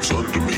waves under me.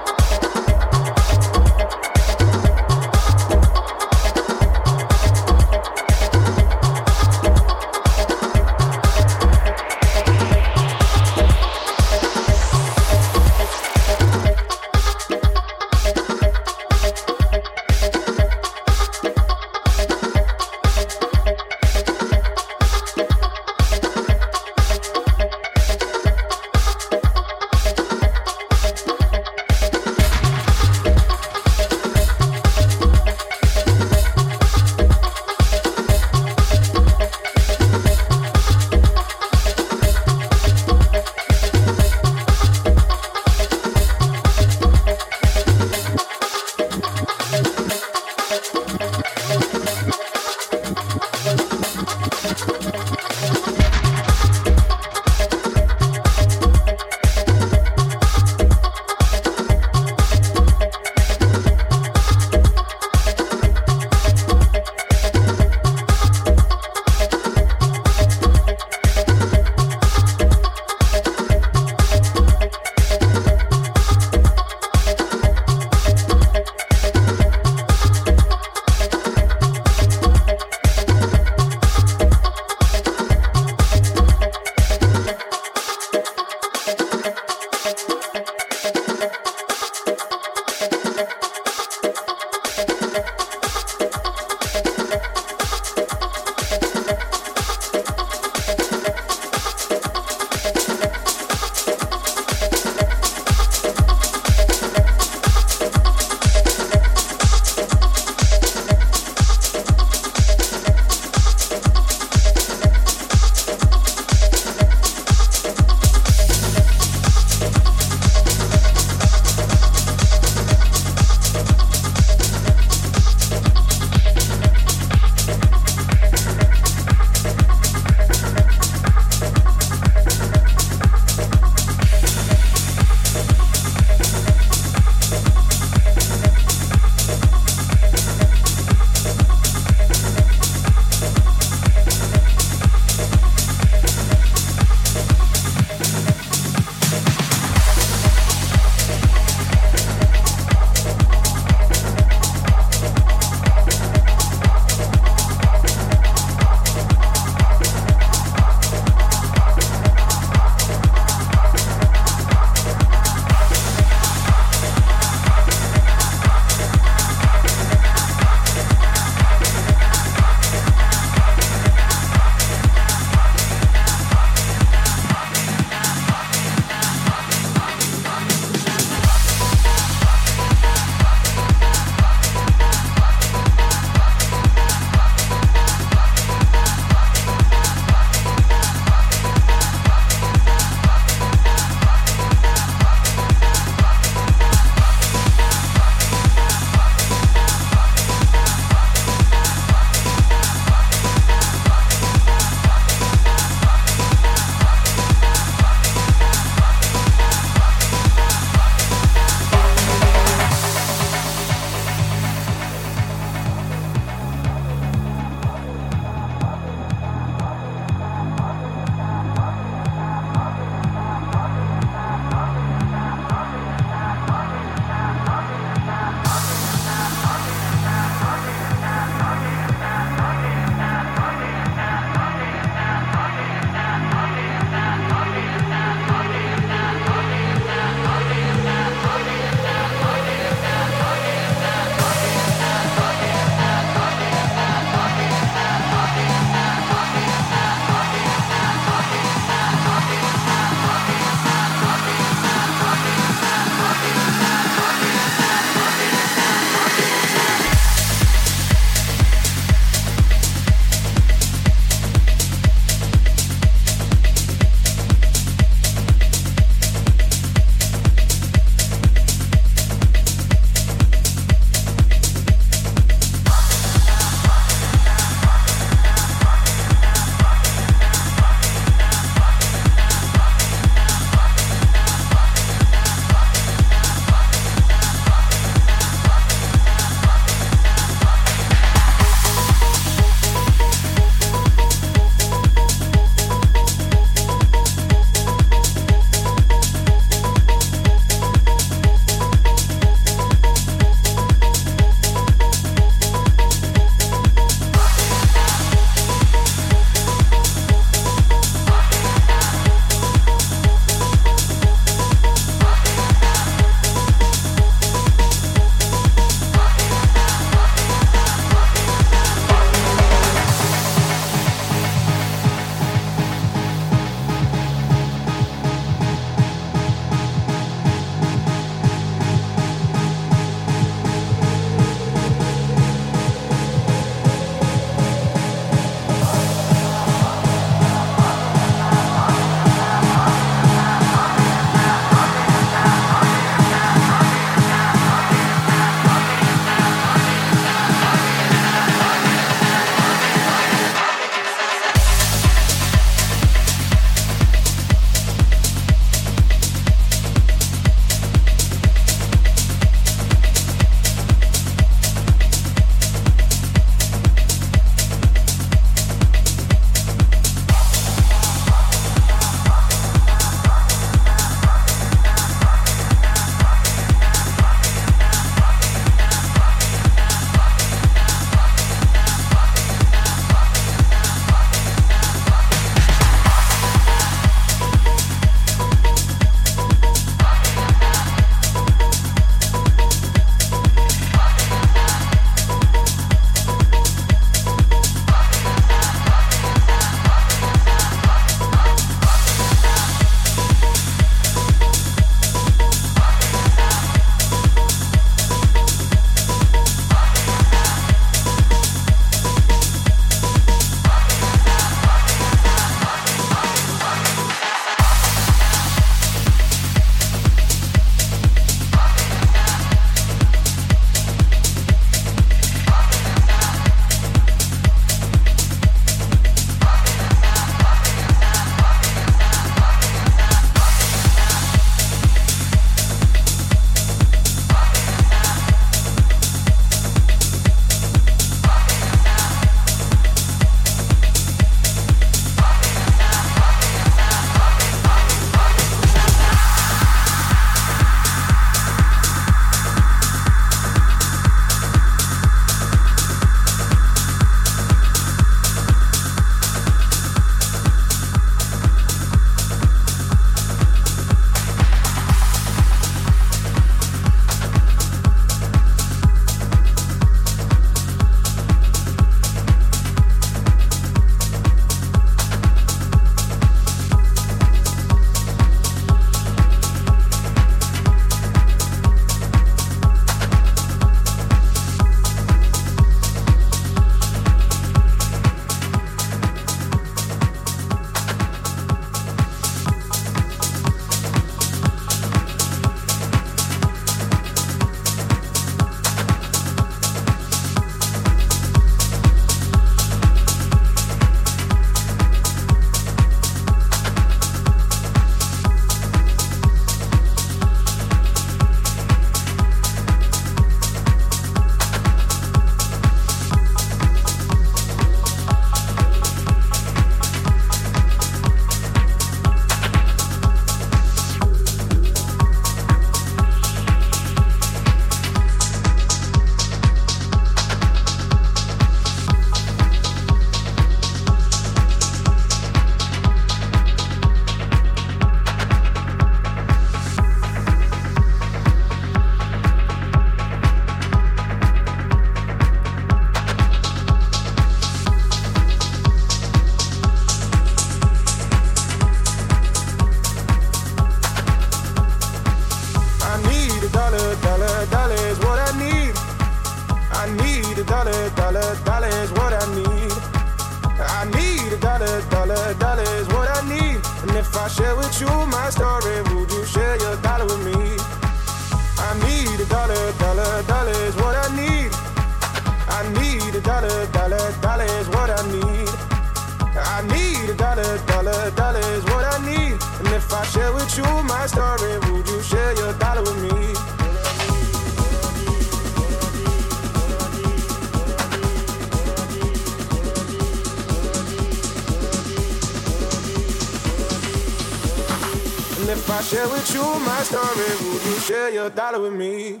if I share with you my story, would you share your dollar with me?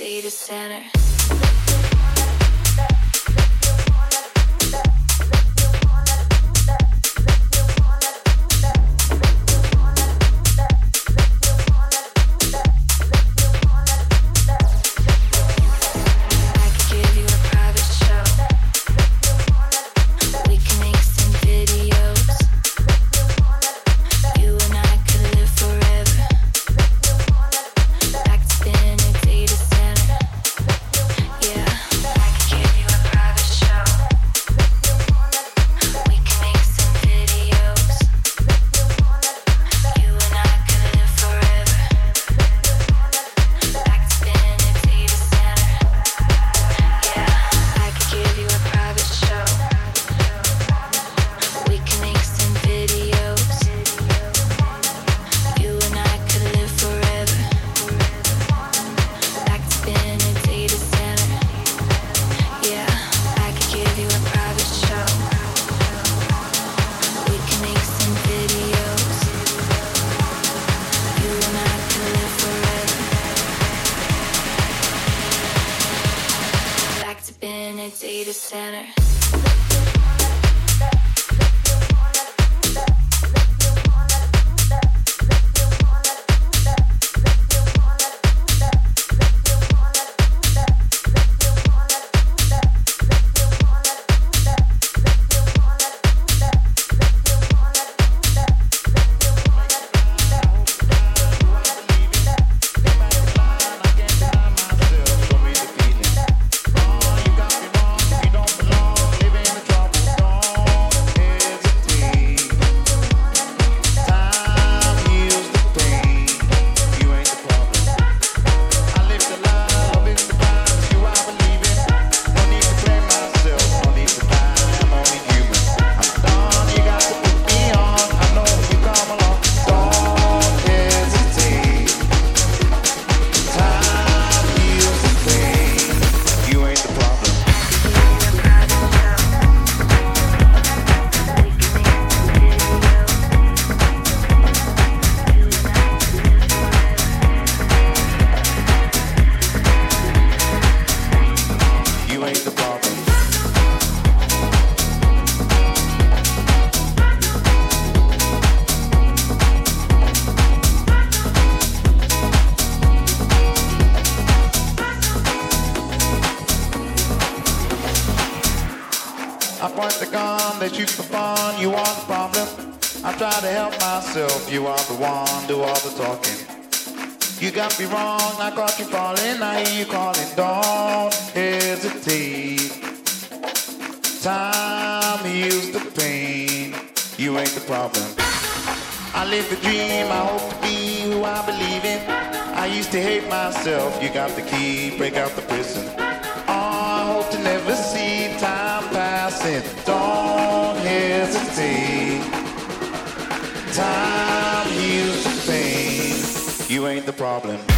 data center. got me wrong. I got you falling, I hear you calling. Don't hesitate. Time heals the pain. You ain't the problem. I live the dream. I hope to be who I believe in. I used to hate myself. You got the key. Break out the prison. problem.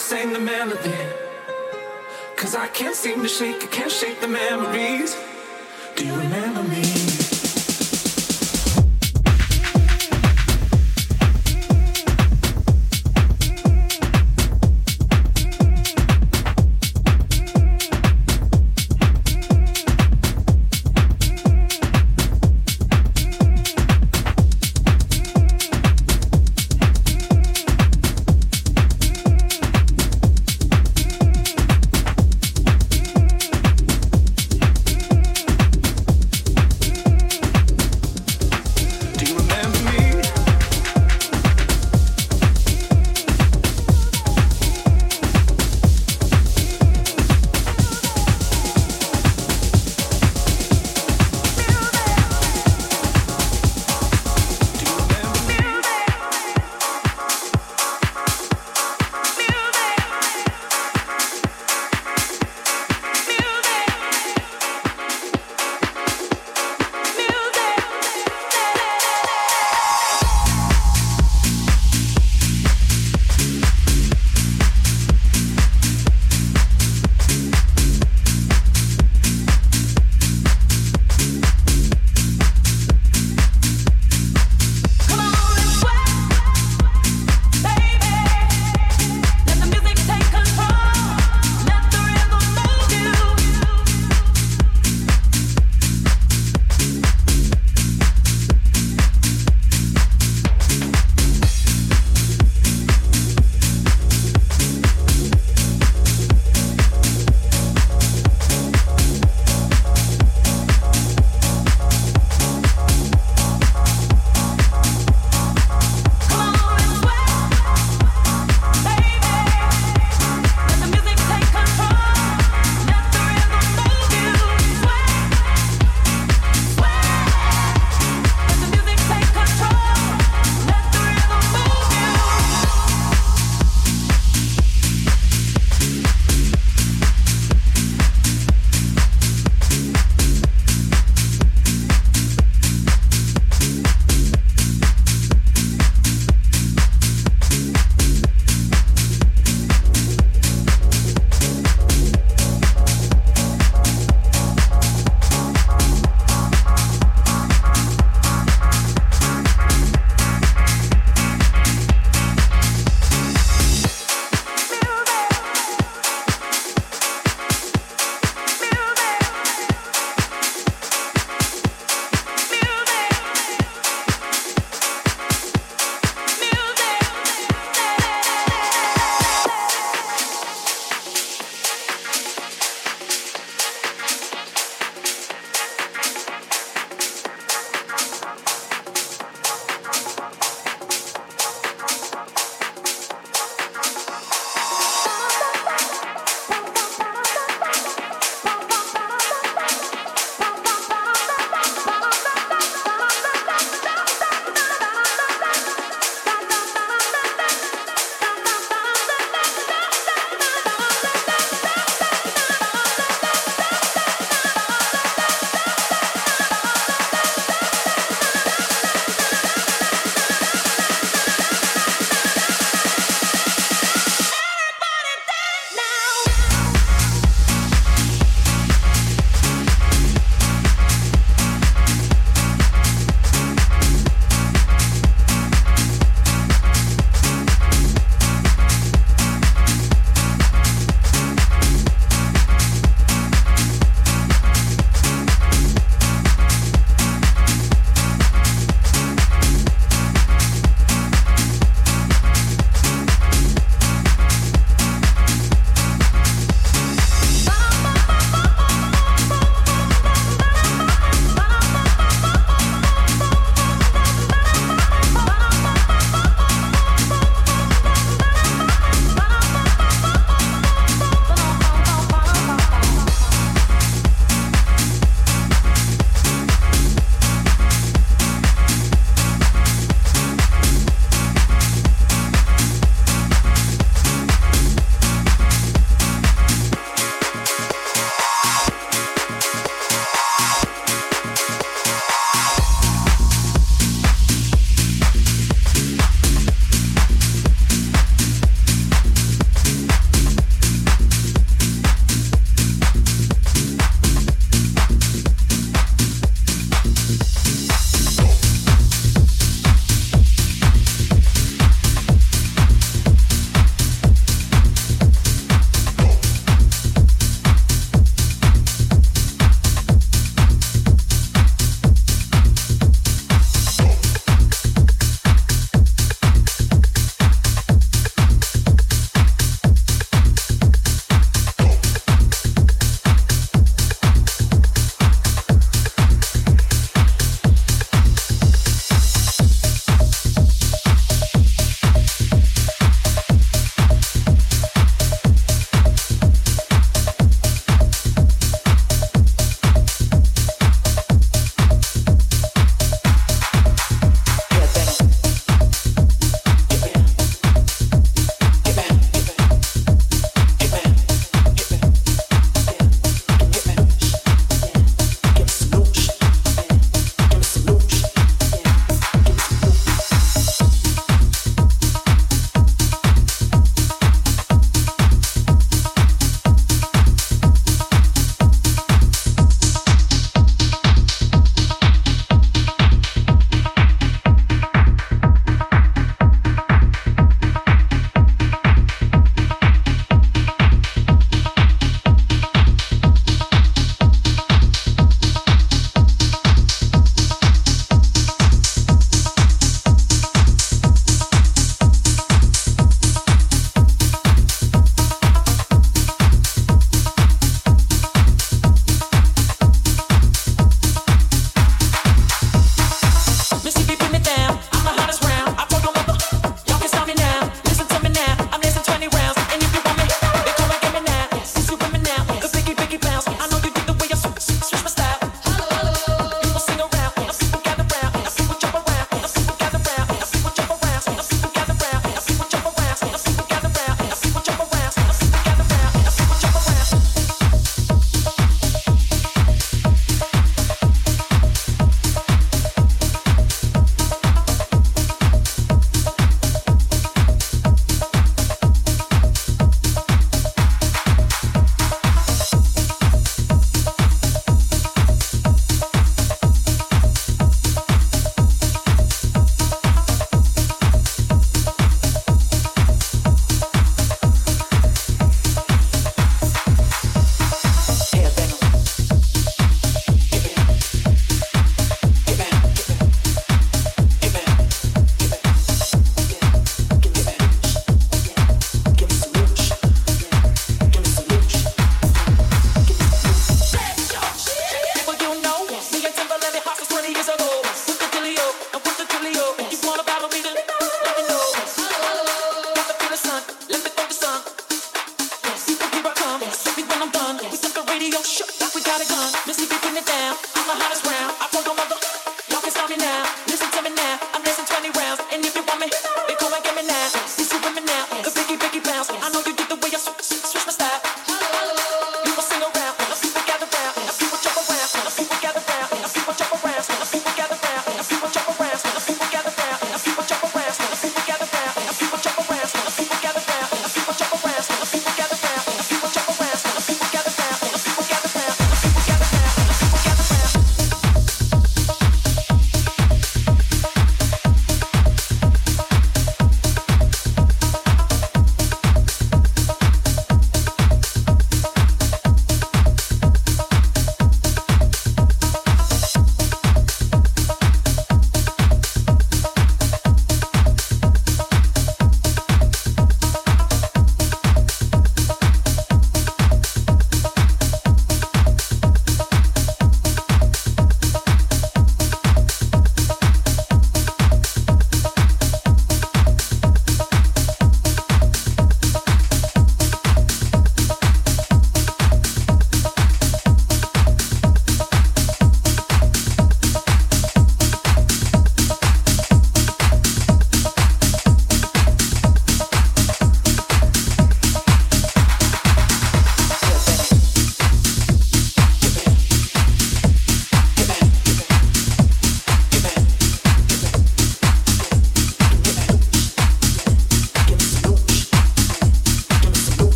sing the melody. Cause I can't seem to shake, I can't shake the memories. Do you remember?